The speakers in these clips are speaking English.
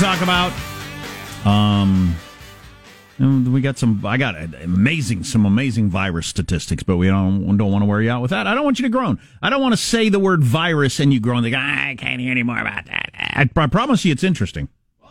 So lots to talk about. Um, we got some. I got amazing, some amazing virus statistics, but we don't don't want to wear you out with that. I don't want you to groan. I don't want to say the word virus and you groan. Like I can't hear any more about that. I, I promise you, it's interesting.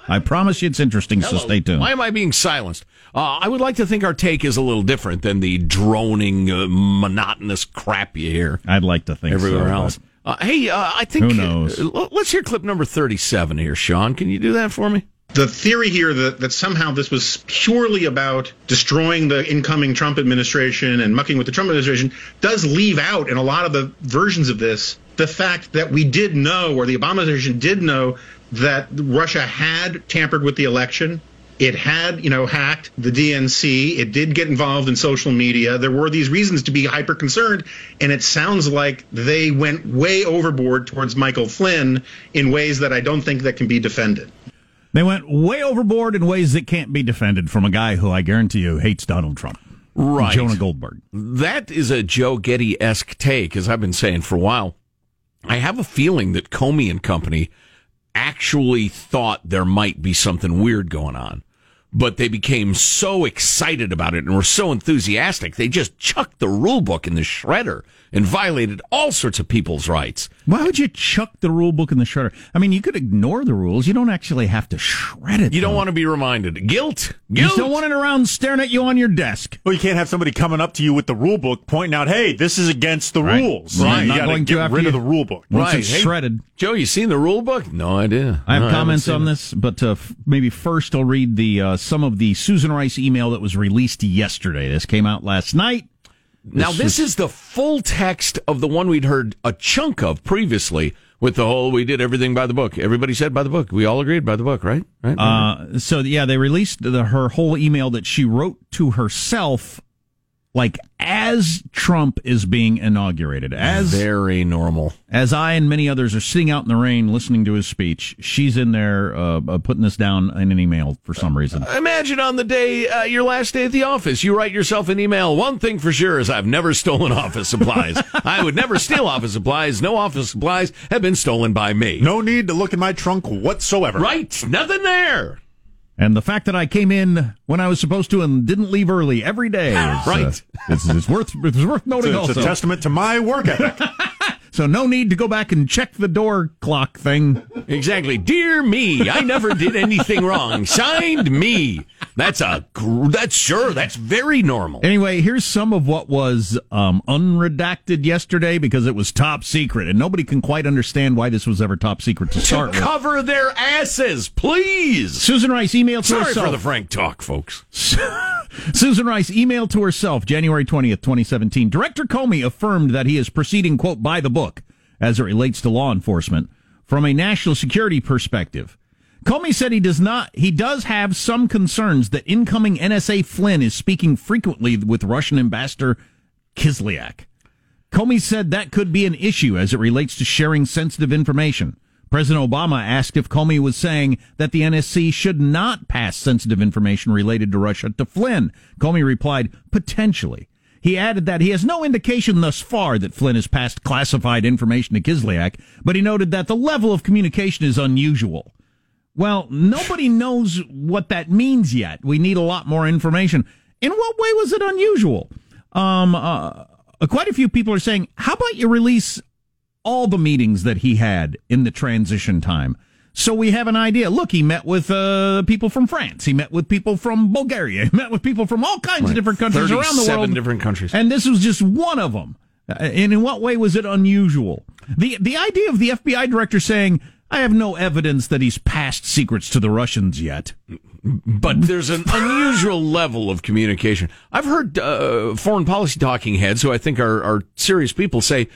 I promise you, it's interesting. Hello. So stay tuned. Why am I being silenced? Uh, I would like to think our take is a little different than the droning, uh, monotonous crap you hear I'd like to think everywhere so, else. Uh, hey, uh, I think Who knows? uh, let's hear clip number thirty-seven here, Sean. Can you do that for me? The theory here that, that somehow this was purely about destroying the incoming Trump administration and mucking with the Trump administration does leave out in a lot of the versions of this the fact that we did know, or the Obama administration did know, that Russia had tampered with the election. It had, you know, hacked the DNC. It did get involved in social media. There were these reasons to be hyper concerned, and it sounds like they went way overboard towards Michael Flynn in ways that I don't think that can be defended. They went way overboard in ways that can't be defended from a guy who I guarantee you hates Donald Trump. Right. Jonah Goldberg. That is a Joe Getty esque take, as I've been saying for a while. I have a feeling that Comey and company actually thought there might be something weird going on, but they became so excited about it and were so enthusiastic, they just chucked the rule book in the shredder and violated all sorts of people's rights. Why would you chuck the rule book in the shredder? I mean, you could ignore the rules. You don't actually have to shred it. You don't though. want to be reminded. Guilt. You Guilt. just don't want it around staring at you on your desk. Well, you can't have somebody coming up to you with the rule book, pointing out, "Hey, this is against the Right. rules." Right. You Not got to going to get after rid of the rule book. Once Right. it's Hey, shredded. Joe, you seen the rule book? No idea. I have No, comments seen on it. this, but uh, f- maybe first I'll read the uh, some of the Susan Rice email that was released yesterday. This came out last night. Now, this is the full text of the one we'd heard a chunk of previously with the whole we did everything by the book. Everybody said by the book. We all agreed by the book, right? Right? Uh, so yeah, they released the, her whole email that she wrote to herself, like as Trump is being inaugurated, as Very normal. as I and many others are sitting out in the rain listening to his speech. She's in there uh, uh, putting this down in an email for some reason. Imagine on the day, uh, your last day at the office, you write yourself an email. One thing for sure is I've never stolen office supplies. I would never steal office supplies. No office supplies have been stolen by me. No need to look in my trunk whatsoever. Right? Nothing there. And the fact that I came in when I was supposed to and didn't leave early every day, is, Right. uh, it's, it's worth it's worth It's, noting. a- it's also, a testament to my work ethic. so no need to go back and check the door clock thing. Exactly. Dear me, I never did anything wrong. Signed me. That's a, that's sure, that's very normal. Anyway, here's some of what was um, unredacted yesterday because it was top secret, and nobody can quite understand why this was ever top secret to To start with. cover their asses, please. Susan Rice emailed to herself. Sorry herself. for the frank talk, folks. Susan Rice emailed to herself January 20th, 2017. Director Comey affirmed that he is proceeding, quote, by the book as it relates to law enforcement from a national security perspective. Comey said he does not, he does have some concerns that incoming NSA Flynn is speaking frequently with Russian ambassador Kislyak. Comey said that could be an issue as it relates to sharing sensitive information. President Obama asked if Comey was saying that the NSC should not pass sensitive information related to Russia to Flynn. Comey replied, potentially. He added that he has no indication thus far that Flynn has passed classified information to Kislyak, but he noted that the level of communication is unusual. Well, nobody knows what that means yet. We need a lot more information. In what way was it unusual? Um, uh, quite a few people are saying, how about you release all the meetings that he had in the transition time? So we have an idea. Look, he met with uh, people from France. He met with people from Bulgaria. He met with people from all kinds of different countries around the 37 world. different countries. And this was just one of them. Uh, and in what way was it unusual? The the idea of the FBI director saying, "I have no evidence that he's passed secrets to the Russians yet." but there's an unusual level of communication. I've heard uh, foreign policy talking heads, who I think are, are serious people, say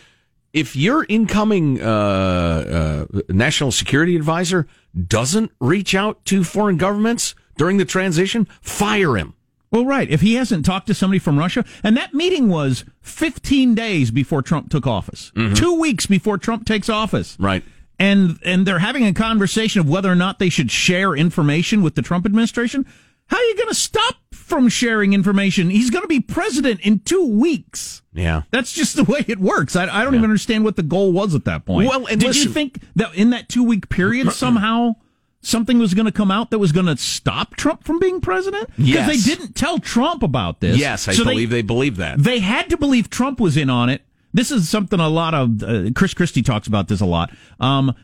if your incoming uh, uh, national security advisor doesn't reach out to foreign governments during the transition, fire him. Well, right. If he hasn't talked to somebody from Russia, and that meeting was 15 days before Trump took office, two weeks before Trump takes office, Right. and and they're having a conversation of whether or not they should share information with the Trump administration. How are you going to stop from sharing information? He's going to be president in two weeks. Yeah. That's just the way it works. I, I don't even understand what the goal was at that point. Well, and did listen- you think that in that two week period somehow something was going to come out that was going to stop Trump from being president? Because Yes. they didn't tell Trump about this. Yes, I So believe they, believe that. they had to believe Trump was in on it. This is something a lot of uh, Chris Christie talks about this a lot. Um,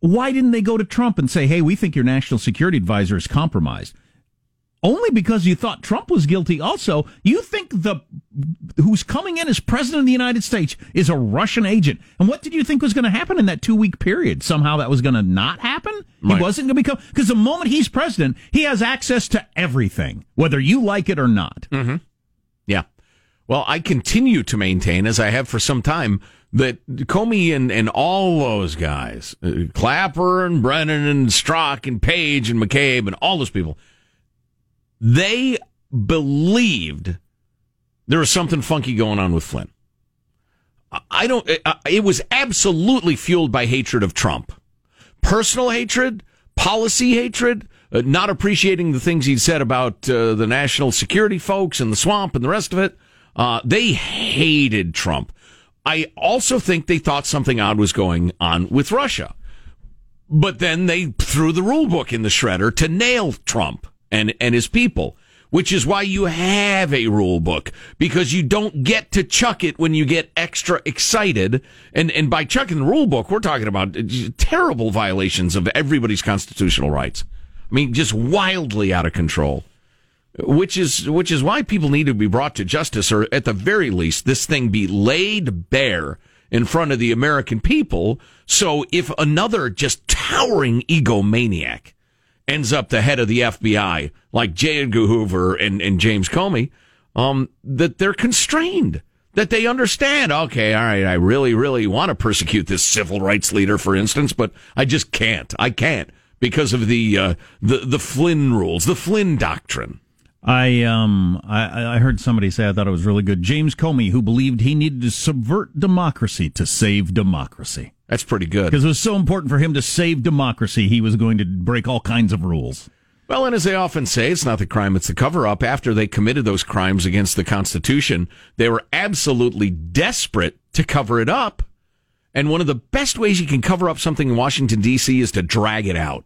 why didn't they go to Trump and say, "Hey, we think your national security advisor is compromised"? Only because you thought Trump was guilty. Also, you think the who's coming in as president of the United States is a Russian agent. And what did you think was going to happen in that two week period? Somehow that was going to not happen. Right. He wasn't going to become because the moment he's president, he has access to everything, whether you like it or not. Yeah. Well, I continue to maintain, as I have for some time, that Comey and, and all those guys, uh, Clapper and Brennan and Strzok and Page and McCabe and all those people, they believed there was something funky going on with Flynn. I- don't, it was absolutely fueled by hatred of Trump. Personal hatred, policy hatred, uh, not appreciating the things he'd said about uh, the national security folks and the swamp and the rest of it. Uh, they hated Trump. I also think they thought something odd was going on with Russia. But then they threw the rule book in the shredder to nail Trump and, and his people, which is why you have a rule book because you don't get to chuck it when you get extra excited. And, and by chucking the rule book, we're talking about terrible violations of everybody's constitutional rights. I mean, just wildly out of control which is which is why people need to be brought to justice, or at the very least, this thing be laid bare in front of the American people. So if another just towering egomaniac ends up the head of the FBI, like J. Edgar Hoover and, and James Comey, um, that they're constrained. That they understand, okay, all right, I really, really want to persecute this civil rights leader, for instance, but I just can't. I can't because of the uh, the the Flynn rules, the Flynn doctrine. I um I, I heard somebody say I thought it was really good. James Comey, who believed he needed to subvert democracy to save democracy, That's pretty good. because it was so important for him to save democracy, he was going to break all kinds of rules. Well, and as they often say, it's not the crime, it's the cover up. After they committed those crimes against the Constitution, they were absolutely desperate to cover it up. And one of the best ways you can cover up something in Washington, D.C. is to drag it out.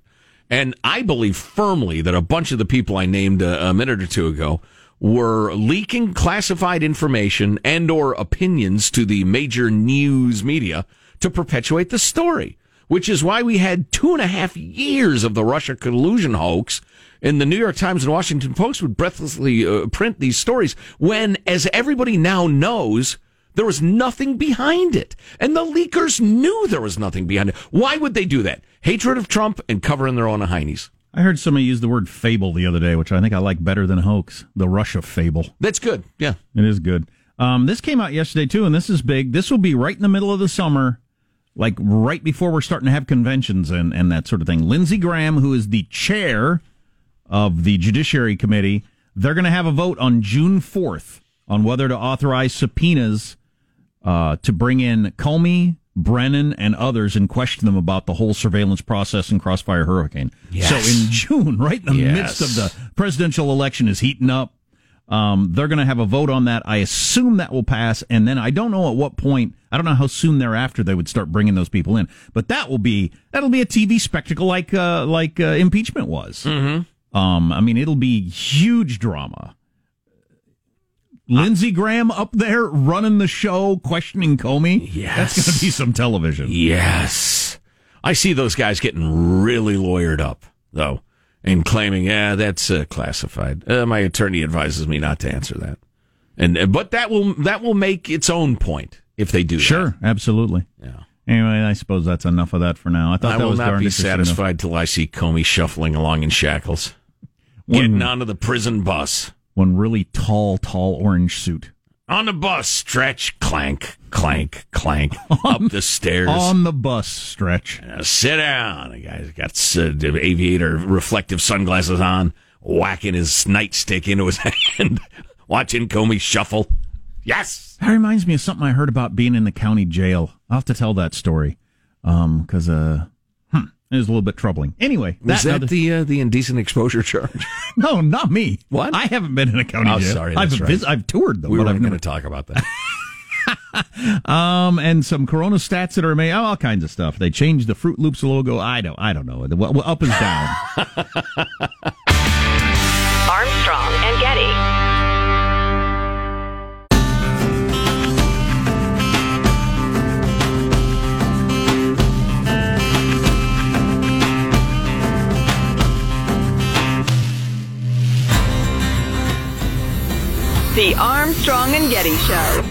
And I believe firmly that a bunch of the people I named a, a minute or two ago were leaking classified information and or opinions to the major news media to perpetuate the story, which is why we had two and a half years of the Russia collusion hoax. And the New York Times and Washington Post would breathlessly uh, print these stories when, as everybody now knows, there was nothing behind it. And the leakers knew there was nothing behind it. Why would they do that? Hatred of Trump and covering their own heinies. I heard somebody use the word fable the other day, which I think I like better than hoax. The Russia fable. That's good. Yeah. It is good. Um, this came out yesterday too, and this is big. This will be right in the middle of the summer, like right before we're starting to have conventions and, and that sort of thing. Lindsey Graham, who is the chair of the Judiciary Committee, they're going to have a vote on June 4th on whether to authorize subpoenas uh, to bring in Comey, Brennan, and others and question them about the whole surveillance process and Crossfire Hurricane. Yes. So in June, right in the Yes. midst of the presidential election is heating up. Um, they're going to have a vote on that. I assume that will pass, and then I don't know at what point. I don't know how soon thereafter they would start bringing those people in, but that will be that'll be a TV spectacle like uh, like uh, impeachment was. Mm-hmm. Um, I mean, it'll be huge drama. Lindsey Graham up there running the show, questioning Comey. Yes. that's going to be some television. Yes. I see those guys getting really lawyered up, though, and claiming, yeah, that's uh, classified. Uh, my attorney advises me not to answer that. And uh, but that will that will make its own point if they do Sure, absolutely. Yeah. Anyway, I suppose that's enough of that for now. I thought I that will was not be interesting enough. satisfied till I see Comey shuffling along in shackles, getting onto the prison bus. One really tall, tall orange suit. On the bus, stretch, clank, clank, clank, up the stairs. On the bus stretch. Now sit down. The guy's got uh, aviator reflective sunglasses on, whacking his nightstick into his hand, watching Comey shuffle. Yes. That reminds me of something I heard about being in the county jail. I'll have to tell that story. Um, cause, uh, it was a little bit troubling. Anyway, Was that, another- the uh, the indecent exposure charge? no, not me. What? I haven't been in a county Oh, jail. sorry, I've, right. vis- I've toured them, we but weren't I've going to talk about that. um, and some Corona stats that are made, all kinds of stuff. They changed the Froot Loops logo. I don't, I don't know. Well, up is down. Armstrong and Getty. Armstrong and Getty Show.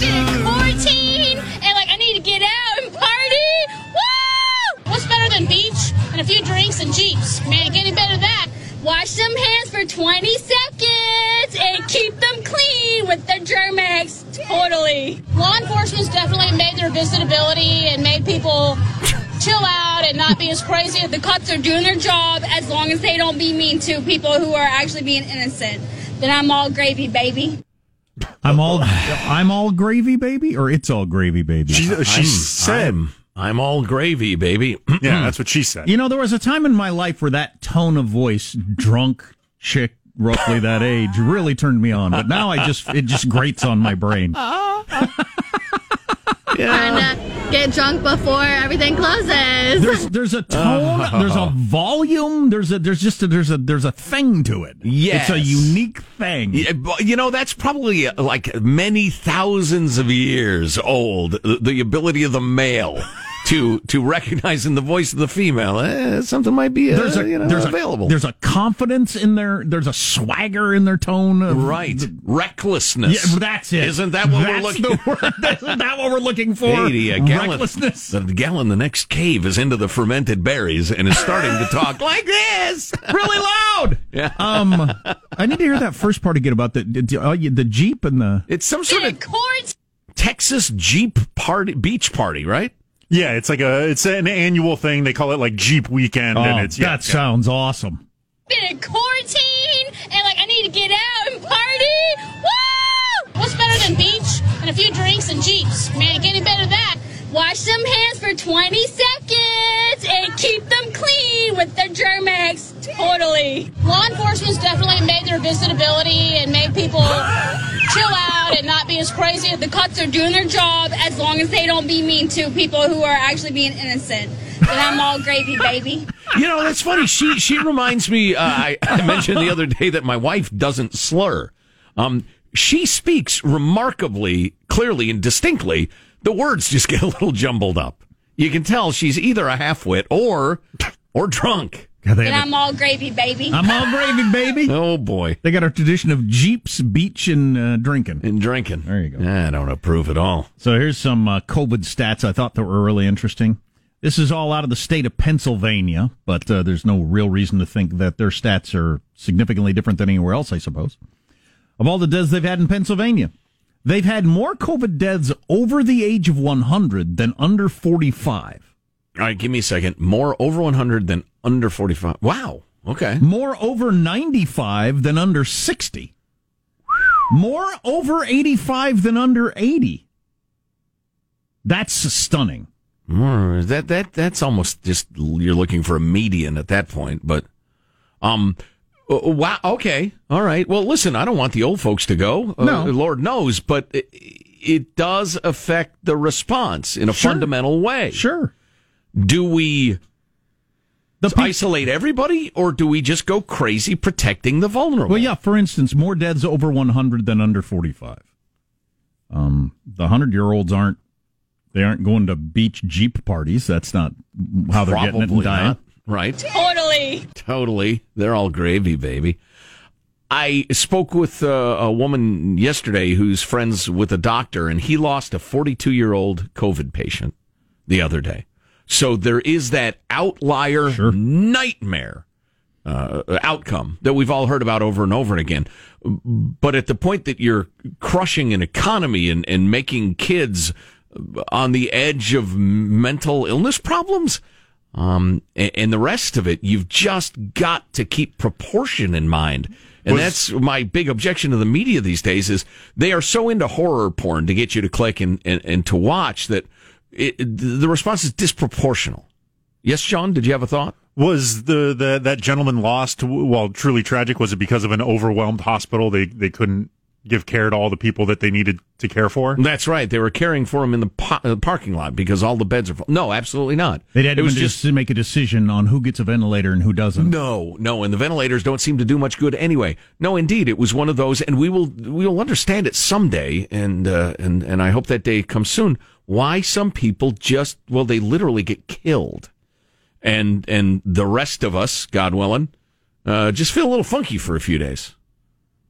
Been in quarantine, and like I need to get out and party. Woo! What's better than beach and a few drinks and jeeps? Man, getting better than that. Wash them hands for 20 seconds and keep them clean with the Germ-X. Totally. Law enforcement's definitely made their visitability and made people chill out and not be as crazy. The cops are doing their job as long as they don't be mean to people who are actually being innocent. Then I'm all gravy, baby. I'm all, I'm all gravy, baby, or it's all gravy, baby. She, uh, she I'm, said, I'm, I'm all gravy, baby. yeah, that's what she said. You know, there was a time in my life where that tone of voice, drunk chick, roughly that age, really turned me on. But now I just, it just grates on my brain. Trying to uh, get drunk before everything closes. There's, there's a tone, there's a volume, there's a, there's just a, there's a, there's a thing to it. Yes. It's a unique thing. Yeah, but, You know, that's probably uh, like many thousands of years old. The, the ability of the male to to recognize in the voice of the female, eh, something might be uh, There's a, you know, there's available. A, there's a confidence in their, there's a swagger in their tone. Of, right, recklessness. Yeah, that's it. Isn't that what That's we're looking? the word. Isn't that what we're looking for? Eighty a gallon. Recklessness. The gallon. The next cave is into the fermented berries and is starting to talk like this. really loud. Yeah. Um, I need to hear that first part again about the the, uh, the Jeep and the. It's some sort Been in of quarantine. Texas Jeep party, beach party, right? Yeah, it's like a it's an annual thing. They call it like Jeep Weekend, Oh, and it's yeah, that yeah. sounds awesome. Been in quarantine, and like I need to get out and party. Woo! What's better than beach and a few drinks and jeeps? Man, getting better than that. Wash them hands for 20 seconds and keep them clean with the Germ-X. Totally. Law enforcement's definitely made their visitability and made people chill out and not be as crazy. The cops are doing their job as long as they don't be mean to people who are actually being innocent. Then I'm all gravy, baby. You know, that's funny. She she reminds me. Uh, I, I mentioned the other day that my wife doesn't slur. Um, she speaks remarkably clearly and distinctly. The words just get a little jumbled up. You can tell she's either a halfwit or or drunk. God, they Then have I'm all gravy, baby. I'm all gravy, baby. Oh boy, They got our tradition of Jeeps, beach, and uh, drinking. and drinking. There you go. I don't approve at all. So here's some uh, COVID stats I thought that were really interesting. This is all out of the state of Pennsylvania, but uh, there's no real reason to think that their stats are significantly different than anywhere else, I suppose. Of all the deaths they've had in Pennsylvania, they've had more COVID deaths over the age of 100 than under 45. All right, give me a second. More over 100 than under 45. Wow. Okay. More over 95 than under 60. More over 85 than under 80. That's stunning. That that that's almost just you're looking for a median at that point, but um wow okay all right well listen I don't want the old folks to go uh, No. Lord knows but it, it does affect the response in a Sure. fundamental way. Sure. Do we The peop- isolate everybody or do we just go crazy protecting the vulnerable? Well, yeah. For instance, more deaths over 100 than under 45. Um, the hundred year olds aren't they aren't going to beach jeep parties. That's not how they're getting it and dying. not. Right. Totally. Totally. They're all gravy, baby. I spoke with uh, a woman yesterday who's friends with a doctor, and he lost a 42 year old COVID patient the other day. So there is that outlier nightmare uh, outcome that we've all heard about over and over and again. But at the point that you're crushing an economy and, and making kids on the edge of mental illness problems, um, and, and the rest of it, you've just got to keep proportion in mind. And Was- that's my big objection to the media these days is they are so into horror porn to get you to click and, and, and to watch that it, the response is disproportional. Yes, Sean, did you have a thought? Was the, the that gentleman lost while truly tragic? Was it because of an overwhelmed hospital? They they couldn't give care to all the people that they needed to care for? That's right. They were caring for them in the, po- uh, parking lot because all the beds are full. No, absolutely not. They had it was just to make a decision on who gets a ventilator and who doesn't. no, no, and the ventilators don't seem to do much good anyway. No, indeed, it was one of those, and we will we will understand it someday, and uh, and and I hope that day comes soon. Why some people just well, they literally get killed, and and the rest of us, God willing, uh, just feel a little funky for a few days.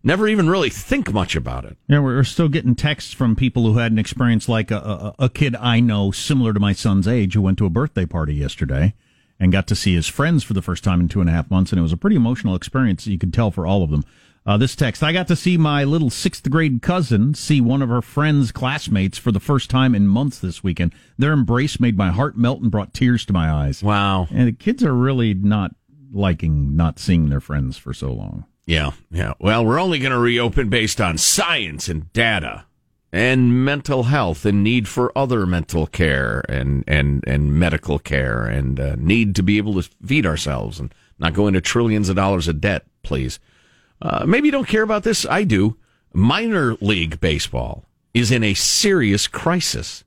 Never even really think much about it. Yeah, we're still getting texts from people who had an experience like a, a, a kid I know, similar to my son's age, who went to a birthday party yesterday and got to see his friends for the first time in two and a half months, and it was a pretty emotional experience. You could tell for all of them. Uh, this text: I got to see my little sixth grade cousin see one of her friend's classmates for the first time in months this weekend. Their embrace made my heart melt and brought tears to my eyes. Wow. And the kids are really not liking not seeing their friends for so long. Yeah, yeah. Well, we're only going to reopen based on science and data and mental health and need for other mental care and and and medical care and uh, need to be able to feed ourselves and not go into trillions of dollars of debt, please. Uh, maybe you don't care about this. I do. Minor league baseball is in a serious crisis.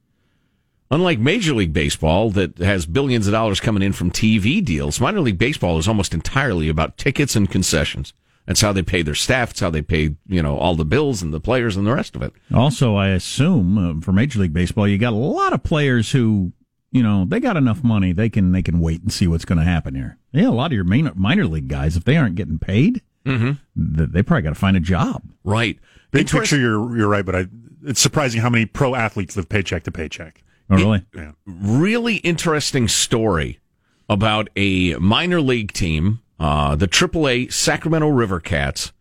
Unlike Major League Baseball, that has billions of dollars coming in from TV deals, minor league baseball is almost entirely about tickets and concessions. That's how they pay their staff. It's how they pay, you know, all the bills and the players and the rest of it. Also, I assume uh, for Major League Baseball, you got a lot of players who, you know, they got enough money they can they can wait and see what's going to happen here. Yeah, a lot of your main, minor league guys, if they aren't getting paid, Mm-hmm. th- they probably got to find a job. Right. Big Interest- picture, you're you're right, but I, it's surprising how many pro athletes live paycheck to paycheck. Oh, really? Yeah. really interesting story about a minor league team, uh, the AAA Sacramento River Cats.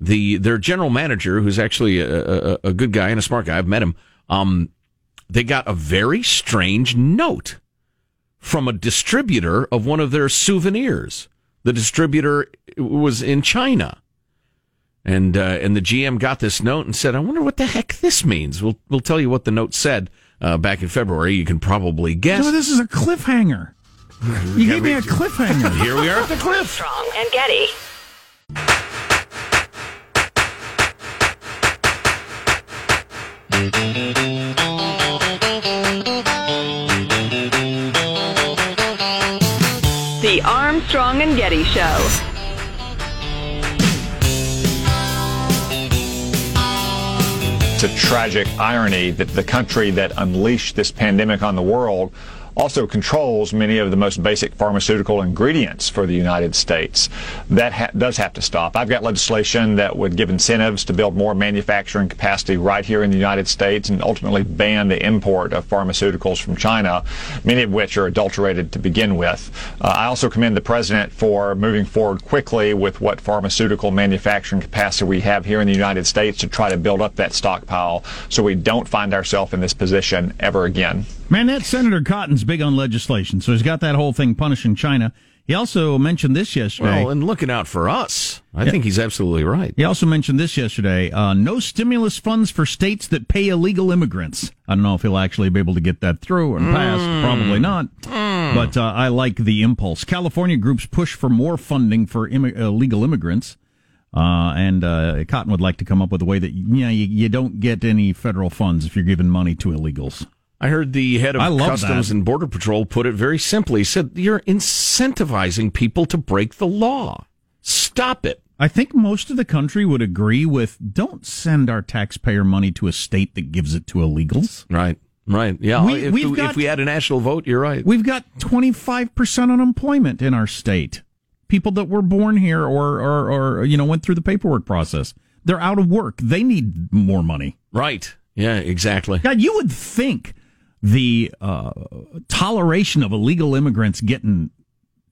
The their general manager, who's actually a, a, a good guy and a smart guy, I've met him. Um, they got a very strange note from a distributor of one of their souvenirs. The distributor was in China. And uh, and the GM got this note and said, "I wonder what the heck this means." We'll we'll tell you what the note said uh, back in February. You can probably guess. No, this is a cliffhanger. Mm-hmm. You gave me a cliffhanger. Here we are at the cliff. Armstrong and Getty. The Armstrong and Getty Show. It's a tragic irony that the country that unleashed this pandemic on the world also controls many of the most basic pharmaceutical ingredients for the United States. That ha- does have to stop. I've got legislation that would give incentives to build more manufacturing capacity right here in the United States and ultimately ban the import of pharmaceuticals from China, many of which are adulterated to begin with. Uh, I also commend the President for moving forward quickly with what pharmaceutical manufacturing capacity we have here in the United States to try to build up that stockpile so we don't find ourselves in this position ever again. Man, that Senator Cotton's big on legislation, so he's got that whole thing punishing China. He also mentioned this yesterday. Well, and looking out for us, I think he's absolutely right. He also mentioned this yesterday. Uh, no stimulus funds for states that pay illegal immigrants. I don't know if he'll actually be able to get that through and passed. Probably not. But uh, I like the impulse. California groups push for more funding for Im- illegal immigrants. Uh, and uh, Cotton would like to come up with a way that you, know, you, you don't get any federal funds if you're giving money to illegals. I heard the head of Customs that. and Border Patrol put it very simply. He said, You're incentivizing people to break the law. Stop it. I think most of the country would agree with don't send our taxpayer money to a state that gives it to illegals. Right, right. Yeah, We- if, we've if got- we had a national vote, you're right. We've got 25% unemployment in our state. People that were born here or, or, or, you know, went through the paperwork process. They're out of work. They need more money. Right. Yeah, exactly. God, you would think the uh, toleration of illegal immigrants getting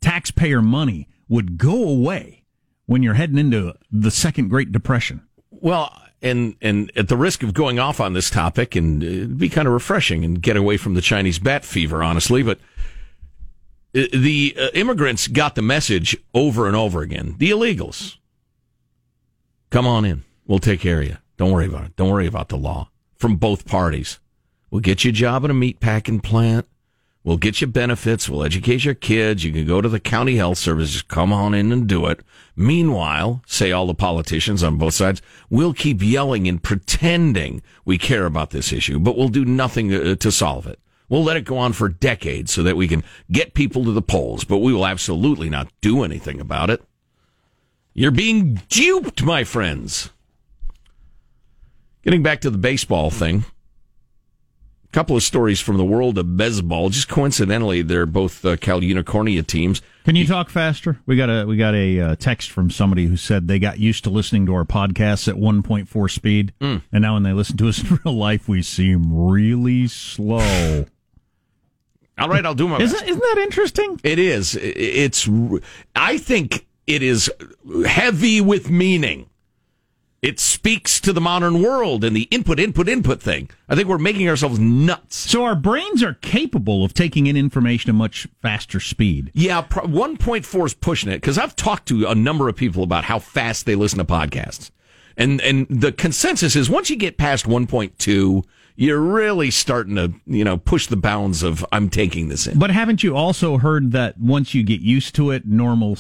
taxpayer money would go away when you're heading into the second Great Depression. Well, and and at the risk of going off on this topic, and uh, it'd be kind of refreshing and get away from the Chinese bat fever, honestly, but uh, the uh, immigrants got the message over and over again. The illegals, come on in. We'll take care of you. Don't worry about it. Don't worry about the law from both parties. We'll get you a job in a meat packing plant. We'll get you benefits. We'll educate your kids. You can go to the county health service. Just come on in and do it. Meanwhile, say all the politicians on both sides, we'll keep yelling and pretending we care about this issue, but we'll do nothing uh, to solve it. We'll let it go on for decades so that we can get people to the polls, but we will absolutely not do anything about it. You're being duped, my friends. Getting back to the baseball thing, couple of stories from the world of baseball. Just coincidentally, they're both uh, Cal Unicornia teams. Can you talk faster? We got a we got a uh, text from somebody who said they got used to listening to our podcasts at 1.4 speed, Mm. and now when they listen to us in real life, we seem really slow. All right, I'll do my Isn't best. isn't that interesting? It is. It's. I think it is heavy with meaning. It speaks to the modern world and the input, input, input thing. I think we're making ourselves nuts. So our brains are capable of taking in information at much faster speed. Yeah, 1.4 is pushing it because I've talked to a number of people about how fast they listen to podcasts. And and the consensus is once you get past 1.2, you're really starting to, you know, push the bounds of I'm taking this in. But haven't you also heard that once you get used to it, normal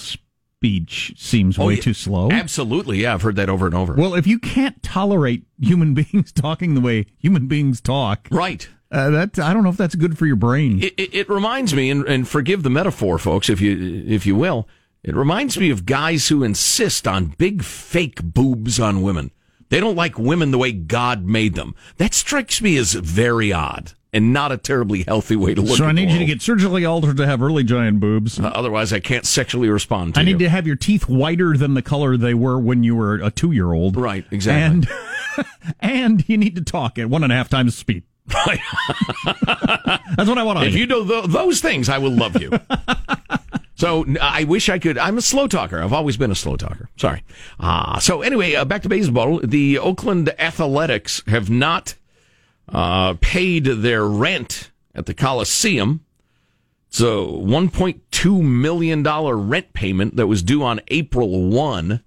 speech seems way Oh, yeah. too slow? Absolutely. Yeah, I've heard that over and over. Well, if you can't tolerate human beings talking the way human beings talk, right. uh, that I don't know if that's good for your brain. It, it, it reminds me, and, and forgive the metaphor, folks, if you if you will. It reminds me of guys who insist on big fake boobs on women. They don't like women the way God made them. That strikes me as very odd and not a terribly healthy way to look. so I need you to get surgically altered to have really giant boobs. Uh, otherwise, I can't sexually respond to it. I you. need to have your teeth whiter than the color they were when you were a two-year-old. Right, exactly. And and you need to talk at one and a half times speed. Right. That's what I want. if you. know th- those things, I will love you. so I wish I could. I'm a slow talker. I've always been a slow talker. Sorry. Uh, so anyway, uh, back to baseball. The Oakland Athletics have not uh, paid their rent at the Coliseum. It's a $1.2 million rent payment that was due on April 1.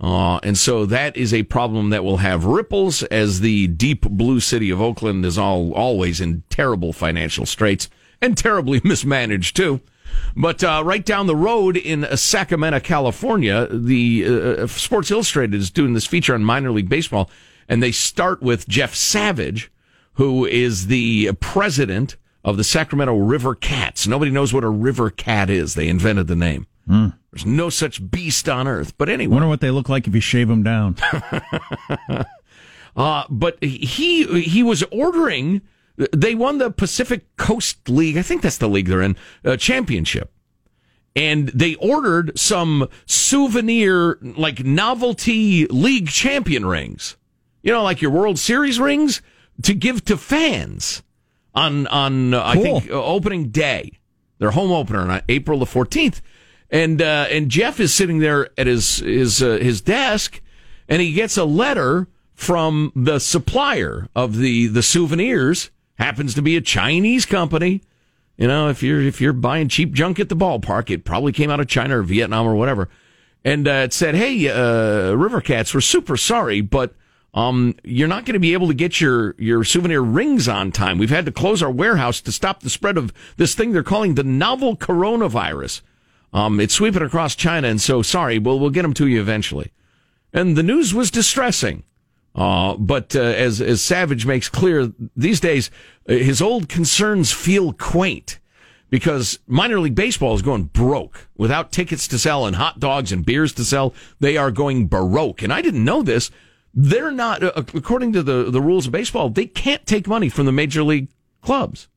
Uh, and so that is a problem that will have ripples as the deep blue city of Oakland is all always in terrible financial straits and terribly mismanaged too. But uh, right down the road in uh, Sacramento, California, the uh, Sports Illustrated is doing this feature on minor league baseball, and they start with Jeff Savage, who is the president of the Sacramento River Cats. Nobody knows what a river cat is. They invented the name. There's no such beast on earth. But anyway. Wonder what they look like if you shave them down. Uh, but he he was ordering. They won the Pacific Coast League. I think that's the league they're in. Uh, championship, and they ordered some souvenir, like novelty league champion rings. You know, like your World Series rings to give to fans on on uh, I think uh, opening day, their home opener on April the fourteenth, and uh, and Jeff is sitting there at his his uh, his desk, and he gets a letter from the supplier of the the souvenirs. Happens to be a Chinese company. You know, if you're if you're buying cheap junk at the ballpark, it probably came out of China or Vietnam or whatever. And uh, it said, "Hey, uh, River Cats, we're super sorry, but um, you're not going to be able to get your your souvenir rings on time. We've had to close our warehouse to stop the spread of this thing they're calling the novel coronavirus. Um, it's sweeping across China, and so sorry, we'll we'll get them to you eventually." And the news was distressing. Uh, but uh, as as Savage makes clear, these days uh, his old concerns feel quaint because minor league baseball is going broke without tickets to sell and hot dogs and beers to sell. They are going baroque, and I didn't know this. They're not, uh, according to the the rules of baseball, they can't take money from the major league clubs.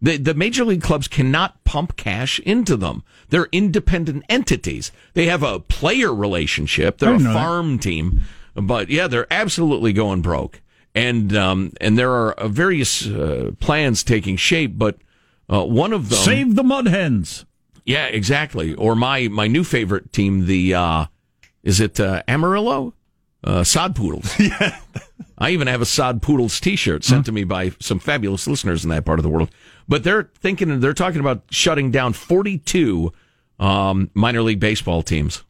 The, the major league clubs cannot pump cash into them. They're independent entities. They have a player relationship. They're a didn't that. farm team, but yeah, they're absolutely going broke. And um, and there are uh, various uh, plans taking shape, but uh, one of them, Save the mud hens. yeah, exactly. Or my my new favorite team, the uh, is it uh, Amarillo, uh, Sod Poodles. Yeah, I even have a Sod Poodles T-shirt sent to me by some fabulous listeners in that part of the world. But they're thinking, they're talking about shutting down forty-two um, minor league baseball teams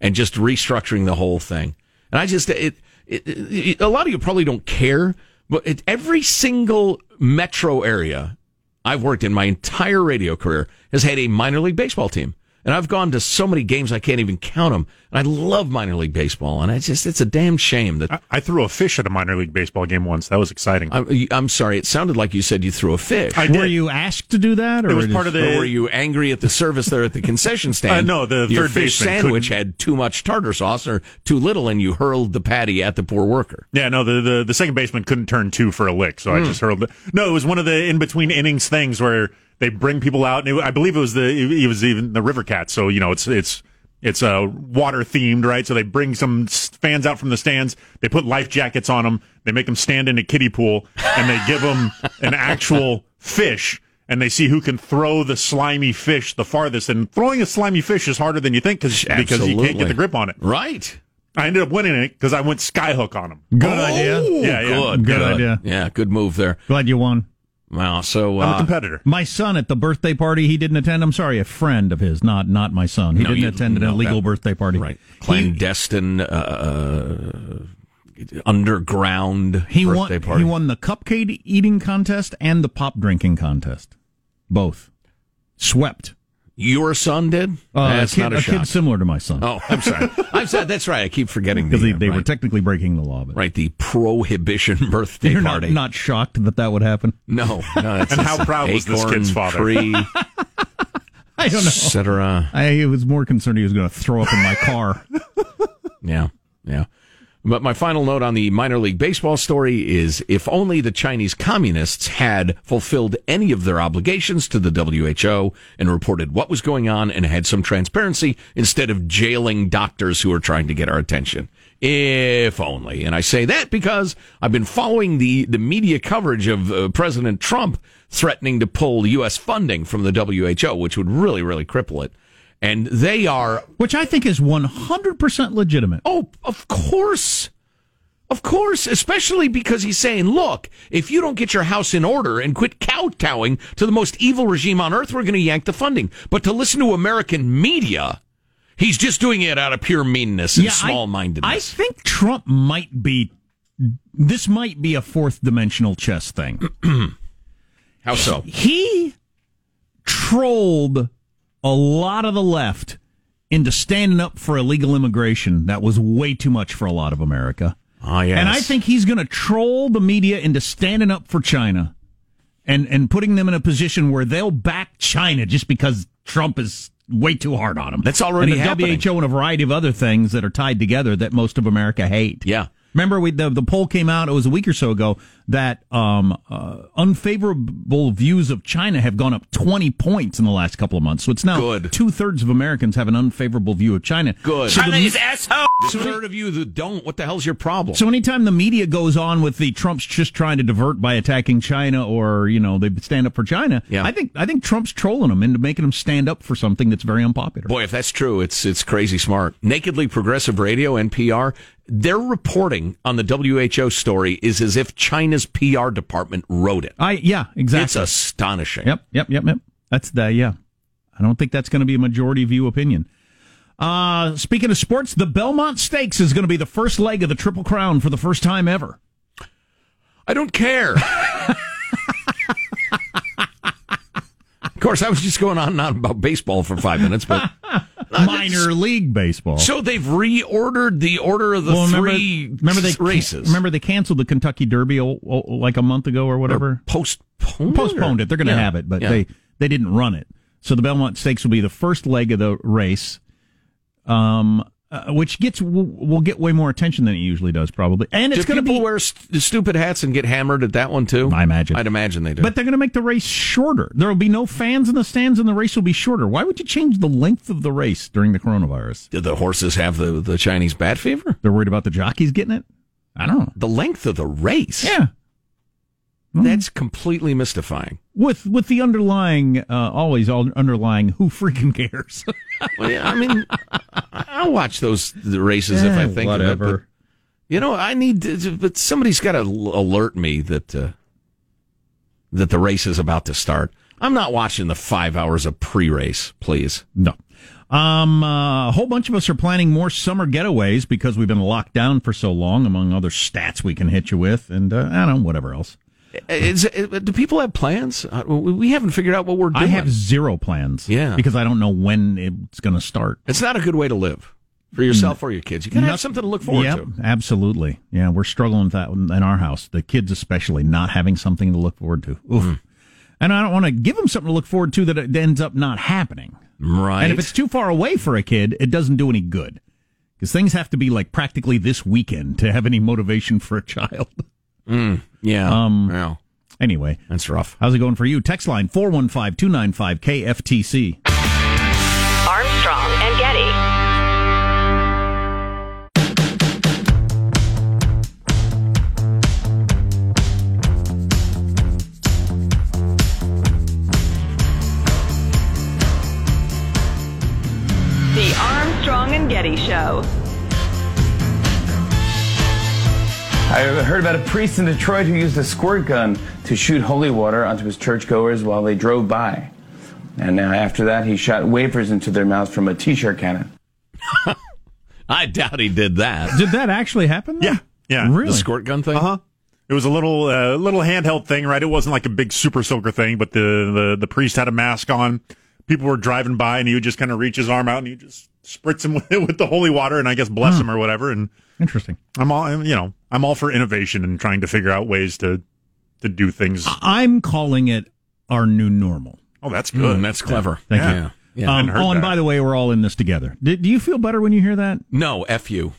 and just restructuring the whole thing. And I just it, it, it a lot of you probably don't care, but it, every single metro area I've worked in my entire radio career has had a minor league baseball team. And I've gone to so many games I can't even count them. And I love minor league baseball. And I just, it's a damn shame that. I, I threw a fish at a minor league baseball game once. That was exciting. I'm, I'm sorry. It sounded like you said you threw a fish. I Were did. you asked to do that, or It was just- part of or the. were you angry at the service there at the concession stand? Uh, no, the Your third fish baseman sandwich couldn't- had too much tartar sauce or too little, and you hurled the patty at the poor worker. Yeah, no, the, the, the second baseman couldn't turn two for a lick, so I just hurled it. No, it was one of the in between innings things where they bring people out, and it, I believe it was the it was even the River Cats. So you know, it's it's it's uh, water themed, right? So they bring some fans out from the stands. They put life jackets on them. They make them stand in a kiddie pool, and they give them an actual fish. And they see who can throw the slimy fish the farthest. And throwing a slimy fish is harder than you think cause, because you can't get the grip on it. Right. I ended up winning it because I went skyhook on him. Good idea. Yeah, yeah. Good, Good idea. Yeah, good move there. Glad you won. Wow. So I'm a uh, competitor. My son at the birthday party, he didn't attend. I'm sorry, a friend of his, not not my son. He No, didn't you- attend an no, illegal that- birthday party. right, He, clandestine, uh, underground he birthday won. party. He won the cupcake eating contest and the pop drinking contest. Both swept. Your son did? Uh, That's a kid, not a, a shock. kid similar to my son. Oh, I'm sorry. I'm sorry. That's right. I keep forgetting because the, they, they right, were technically breaking the law. But right the prohibition birthday you're not, party. not shocked that that would happen. no, no. That's And how proud was this acorn kid's father? Tree, I don't know. etc. I was more concerned he was going to throw up in my car. Yeah, yeah. But my final note on the minor league baseball story is if only the Chinese communists had fulfilled any of their obligations to the WHO and reported what was going on and had some transparency instead of jailing doctors who are trying to get our attention. If only. And I say that because I've been following the, the media coverage of uh, President Trump threatening to pull U.S. funding from the WHO, which would really, really cripple it. And they are which I think is 100% legitimate. Oh, of course. Of course, especially because he's saying, look, if you don't get your house in order and quit kowtowing to the most evil regime on earth, we're going to yank the funding. But to listen to American media, he's just doing it out of pure meanness and I- small mindedness. I think Trump might be. This might be a fourth dimensional chess thing. How so? He trolled a lot of the left into standing up for illegal immigration. That was way too much for a lot of America. Ah, yes. And I think he's going to troll the media into standing up for China and, and putting them in a position where they'll back China just because Trump is way too hard on them. That's already and the happening. WHO and a variety of other things that are tied together that most of America hate. Yeah. Remember, we, the the poll came out. It was a week or so ago that um, uh, unfavorable views of China have gone up twenty points in the last couple of months. So it's now Good. two thirds of Americans have an unfavorable view of China. Good. So the, asshole. The third of you that don't, what the hell's your problem? so anytime the media goes on with the Trump's just trying to divert by attacking China or you know they stand up for China, Yeah. I think I think Trump's trolling them into making them stand up for something that's very unpopular. Boy, if that's true, it's it's crazy smart. Nakedly Progressive Radio, NPR, their reporting on the WHO story is as if China's PR department wrote it. I yeah exactly. It's astonishing. Yep, yep, yep, yep. That's the yeah. I don't think that's going to be a majority view opinion. Uh, speaking of sports, the Belmont Stakes is going to be the first leg of the Triple Crown for the first time ever. I don't care. of course, I was just going on and on about baseball for five minutes, but Minor league baseball. so they've reordered the order of the Well, remember, three remember they races. Remember they canceled the Kentucky Derby like a month ago or whatever. postponed Postponed or- it. They're going to Yeah, have it, but yeah. they they didn't run it. So the Belmont Stakes will be the first leg of the race, um, uh, which gets will, will get way more attention than it usually does, probably. And it's going to people be wear st- stupid hats and get hammered at that one too? I imagine. I'd imagine they do. But they're going to make the race shorter. There will be no fans in the stands, and the race will be shorter. Why would you change the length of the race during the coronavirus? do the horses have the, the Chinese bat fever? They're worried about the jockeys getting it. I don't know. The length of the race? Yeah, That's completely mystifying. with with the underlying, uh, always all underlying, who freaking cares? Well, yeah, I mean, I- I'll watch those races if I think of it. But, you know, I need, to, but somebody's got to alert me that uh, that the race is about to start. I'm not watching the five hours of pre-race, please. No. Um, uh, a whole bunch of us are planning more summer getaways because we've been locked down for so long, among other stats we can hit you with, and uh, I don't know, whatever else. Is, do people have plans? Uh, we haven't figured out what we're doing. I have zero plans. Yeah. Because I don't know when it's going to start. It's not a good way to live for yourself or your kids. You got to have something to look forward Yep, to. absolutely. Yeah, we're struggling with that in our house. The kids, especially, not having something to look forward to. Hmm. And I don't want to give them something to look forward to that it ends up not happening. Right. And if it's too far away for a kid, it doesn't do any good. Because things have to be like practically this weekend to have any motivation for a child. yeah. Um, Well, Anyway, that's rough. how's it going for you? Text line 415 295 KFTC. I heard about a priest in Detroit who used a squirt gun to shoot holy water onto his churchgoers while they drove by. And now after that, he shot wafers into their mouths from a t-shirt cannon. I doubt he did that. Did that actually happen? though? Yeah, yeah. Really? The squirt gun thing? Uh huh. It was a little uh, little handheld thing, right? It wasn't like a big super soaker thing, but the, the the priest had a mask on. People were driving by, and he would just kind of reach his arm out and he just spritz him with, with the holy water, and I guess bless him or whatever. And Interesting. I'm all you know I'm all for innovation and trying to figure out ways to to do things. I'm calling it our new normal. Oh, that's good. Mm, that's clever. Thank Yeah. you. Yeah. Yeah. Um, oh, and that. by the way, we're all in this together. Do, do you feel better when you hear that? no, F you.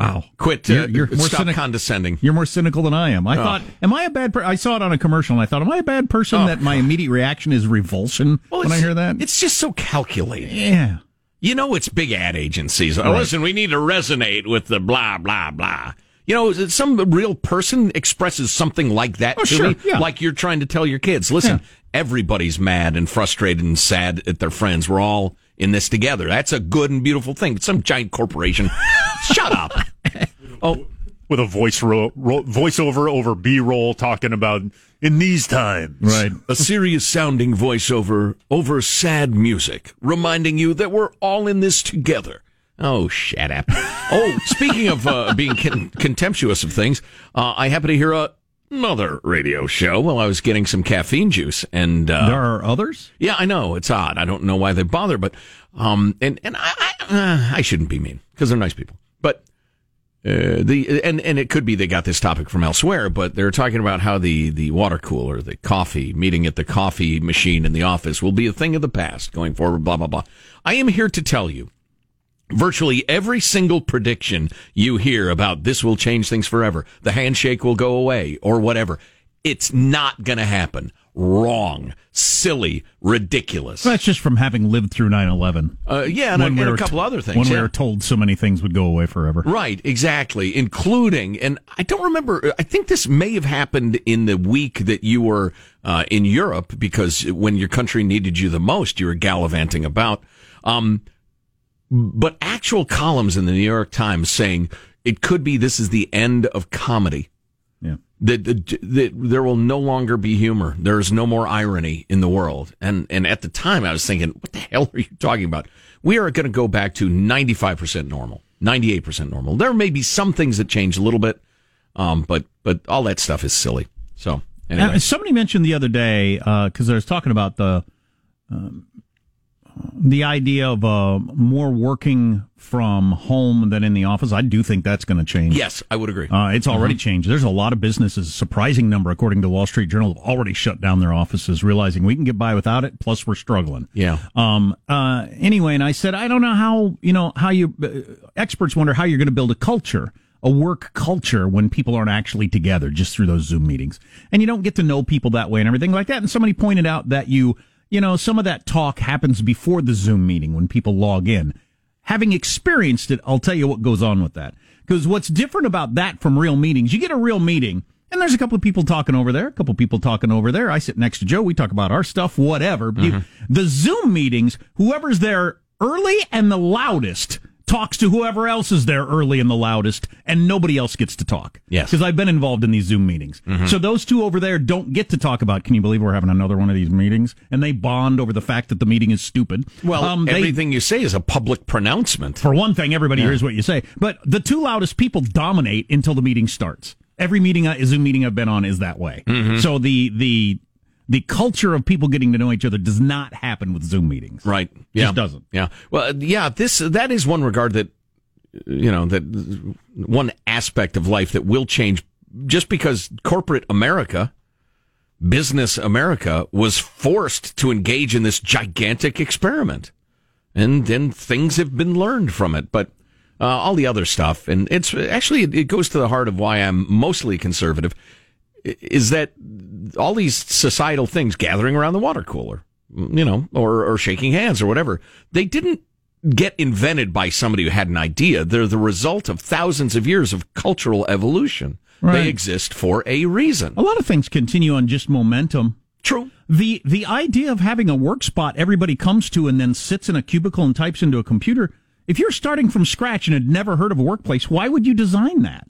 Wow. Quit. Uh, You're- you're more stop cynic- condescending. You're more cynical than I am. I Oh. thought, am I a bad person? I saw it on a commercial and I thought, am I a bad person Oh, that my immediate reaction is revulsion when I hear that? It's just so calculated. yeah. You know, it's big ad agencies. Oh, listen, we need to resonate with the blah, blah, blah. You know, some real person expresses something like that Oh, to sure, me, yeah. like you're trying to tell your kids, listen, Yeah. everybody's mad and frustrated and sad at their friends. We're all in this together. That's a good and beautiful thing. But some giant corporation, shut up. Oh, with a voice ro- ro- voiceover over B roll talking about in these times. Right. a serious sounding voiceover over sad music, reminding you that we're all in this together. Oh, shut up. oh, speaking of uh, being con- contemptuous of things, uh, I happen to hear a, another radio show while I was getting some caffeine juice, and uh, There are others? yeah, I know it's odd. I don't know why they bother, but um, and and I I, uh, I shouldn't be mean because they're nice people, but. Uh, the and and it could be they got this topic from elsewhere, but they're talking about how the the water cooler, the coffee meeting at the coffee machine in the office will be a thing of the past going forward. Blah blah blah. I am here to tell you, virtually every single prediction you hear about this will change things forever, the handshake will go away, or whatever, it's not going to happen. Wrong, silly, ridiculous. That's just from having lived through 9 11. Uh, yeah, and, a, and a couple t- other things. When yeah. we were told so many things would go away forever. Right, exactly, including, and I don't remember, I think this may have happened in the week that you were uh, in Europe because when your country needed you the most, you were gallivanting about. Um, but actual columns in the New York Times saying it could be this is the end of comedy. Yeah. That, that, that there will no longer be humor. There is no more irony in the world. And and at the time, I was thinking, what the hell are you talking about? We are going to go back to ninety five percent normal, ninety eight percent normal. There may be some things that change a little bit, um, but but all that stuff is silly. So anyway, Uh, somebody mentioned the other day because I was talking about the um, the idea of uh, more working from home than in the office. I do think that's going to change. yes, I would agree. Uh, it's already changed. There's a lot of businesses, a surprising number, according to the Wall Street Journal, have already shut down their offices, realizing we can get by without it. Plus, we're struggling. Yeah. Um. Uh. Anyway, and I said, I don't know how you know how you uh, experts wonder how you're going to build a culture, a work culture, when people aren't actually together, just through those Zoom meetings, and you don't get to know people that way and everything like that. And somebody pointed out that you, you know, some of that talk happens before the Zoom meeting when people log in having experienced it, I'll tell you what goes on with that. Because what's different about that from real meetings, you get a real meeting, and there's a couple of people talking over there, a couple of people talking over there. I sit next to Joe, we talk about our stuff, whatever. But you- mm-hmm. the Zoom meetings, whoever's there early and the loudest talks to whoever else is there early and the loudest, and nobody else gets to talk. Yes. Because I've been involved in these Zoom meetings. So those two over there don't get to talk about, can you believe we're having another one of these meetings? And they bond over the fact that the meeting is stupid. well, Um, they- everything you say is a public pronouncement. for one thing, everybody hears what you say. But the two loudest people dominate until the meeting starts. every meeting, uh, Zoom meeting I've been on is that way. Mm-hmm. So the the the culture of people getting to know each other does not happen with Zoom meetings. Right. Yeah. Just doesn't. Yeah. Well, uh, yeah. This that is one regard that uh, you know that uh, one aspect of life that will change just because corporate America, business America, was forced to engage in this gigantic experiment, and then things have been learned from it. But uh, all the other stuff, and it's actually it goes to the heart of why I'm mostly conservative, is that all these societal things, gathering around the water cooler, you know, or or shaking hands or whatever, they didn't get invented by somebody who had an idea. They're the result of thousands of years of cultural evolution. Right. They exist for a reason. A lot of things continue on just momentum. True. The the idea of having a work spot everybody comes to and then sits in a cubicle and types into a computer. If you're starting from scratch and had never heard of a workplace, why would you design that?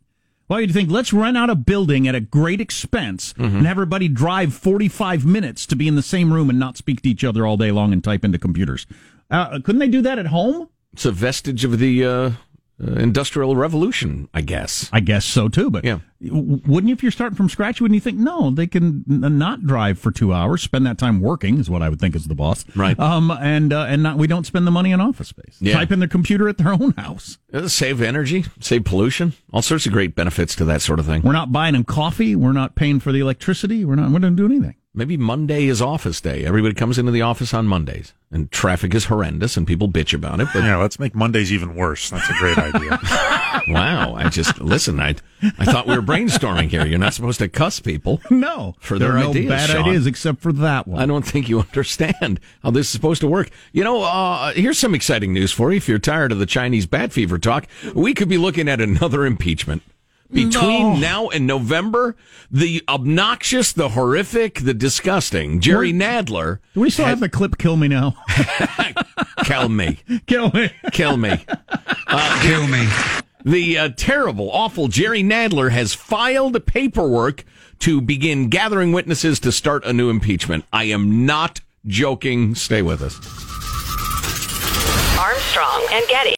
Why would you think let's rent out a building at a great expense Mm-hmm. and have everybody drive 45 minutes to be in the same room and not speak to each other all day long and type into computers? Uh, couldn't they do that at home? It's a vestige of the uh, uh, industrial revolution, I guess. I guess so too. But Yeah. W- wouldn't you, if you're starting from scratch, wouldn't you think, no, they can not drive for two hours, spend that time working, is what I would think is the boss. Right. Um, and, uh, and not, we don't spend the money on office space. Yeah. Type in their computer at their own house. Uh, Save energy, save pollution, all sorts of great benefits to that sort of thing. We're not buying them coffee. We're not paying for the electricity. We're not, we don't do anything. Maybe Monday is office day. Everybody comes into the office on Mondays, and traffic is horrendous, and people bitch about it. But Yeah, let's make Mondays even worse. That's a great idea. wow, I just listen. I I thought we were brainstorming here. You're not supposed to cuss people. No. For there their are no ideas, bad Sean. ideas except for that one. I don't think you understand how this is supposed to work. You know, uh, here's some exciting news for you. If you're tired of the Chinese bat fever talk, we could be looking at another impeachment. Between No. now and November, the obnoxious, the horrific, the disgusting Jerry Nadler, Do we still have the clip kill me now? kill me, kill me. kill me. Kill me. The uh, terrible, awful Jerry Nadler has filed paperwork to begin gathering witnesses to start a new impeachment. I am not joking. Stay with us. Armstrong and Getty.